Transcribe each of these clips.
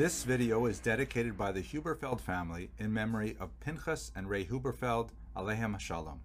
This video is dedicated by the Huberfeld family in memory of Pinchas and Ray Huberfeld, Alehem Shalom.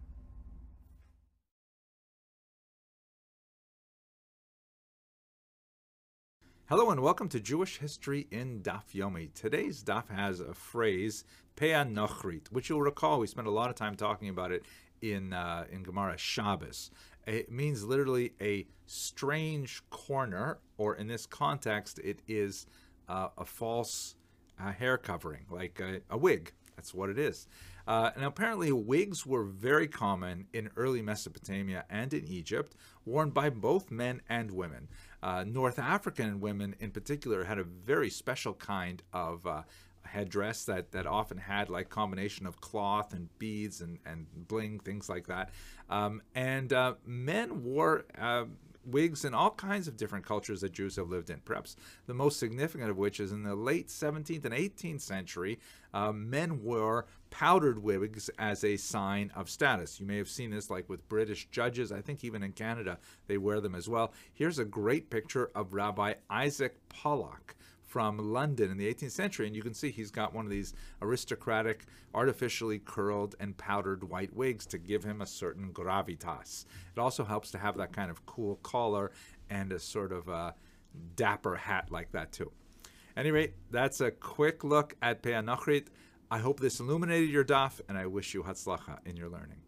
Hello and welcome to Jewish History in Daf Yomi. Today's Daf has a phrase, Pea Nochrit, which you'll recall we spent a lot of time talking about it in uh, in Gemara Shabbos. It means literally a strange corner, or in this context, it is uh, a false uh, hair covering, like a, a, wig. That's what it is. Uh, and apparently, wigs were very common in early Mesopotamia and in Egypt, worn by both men and women. Uh, North African women, in particular, had a very special kind of uh, headdress that, that often had like combination of cloth and beads and, and bling, things like that. Um, and uh, men wore uh, wigs in all kinds of different cultures that Jews have lived in. Perhaps the most significant of which is in the late 17th and 18th century, uh, men wore powdered wigs as a sign of status. You may have seen this like with British judges. I think even in Canada they wear them as well. Here's a great picture of Rabbi Isaac Pollack from London in the 18th century, and you can see he's got one of these aristocratic, artificially curled and powdered white wigs to give him a certain gravitas. It also helps to have that kind of cool collar and a sort of a dapper hat like that too. Anyway, that's a quick look at Pe'anachrit. I hope this illuminated your daf, and I wish you hatzlacha in your learning.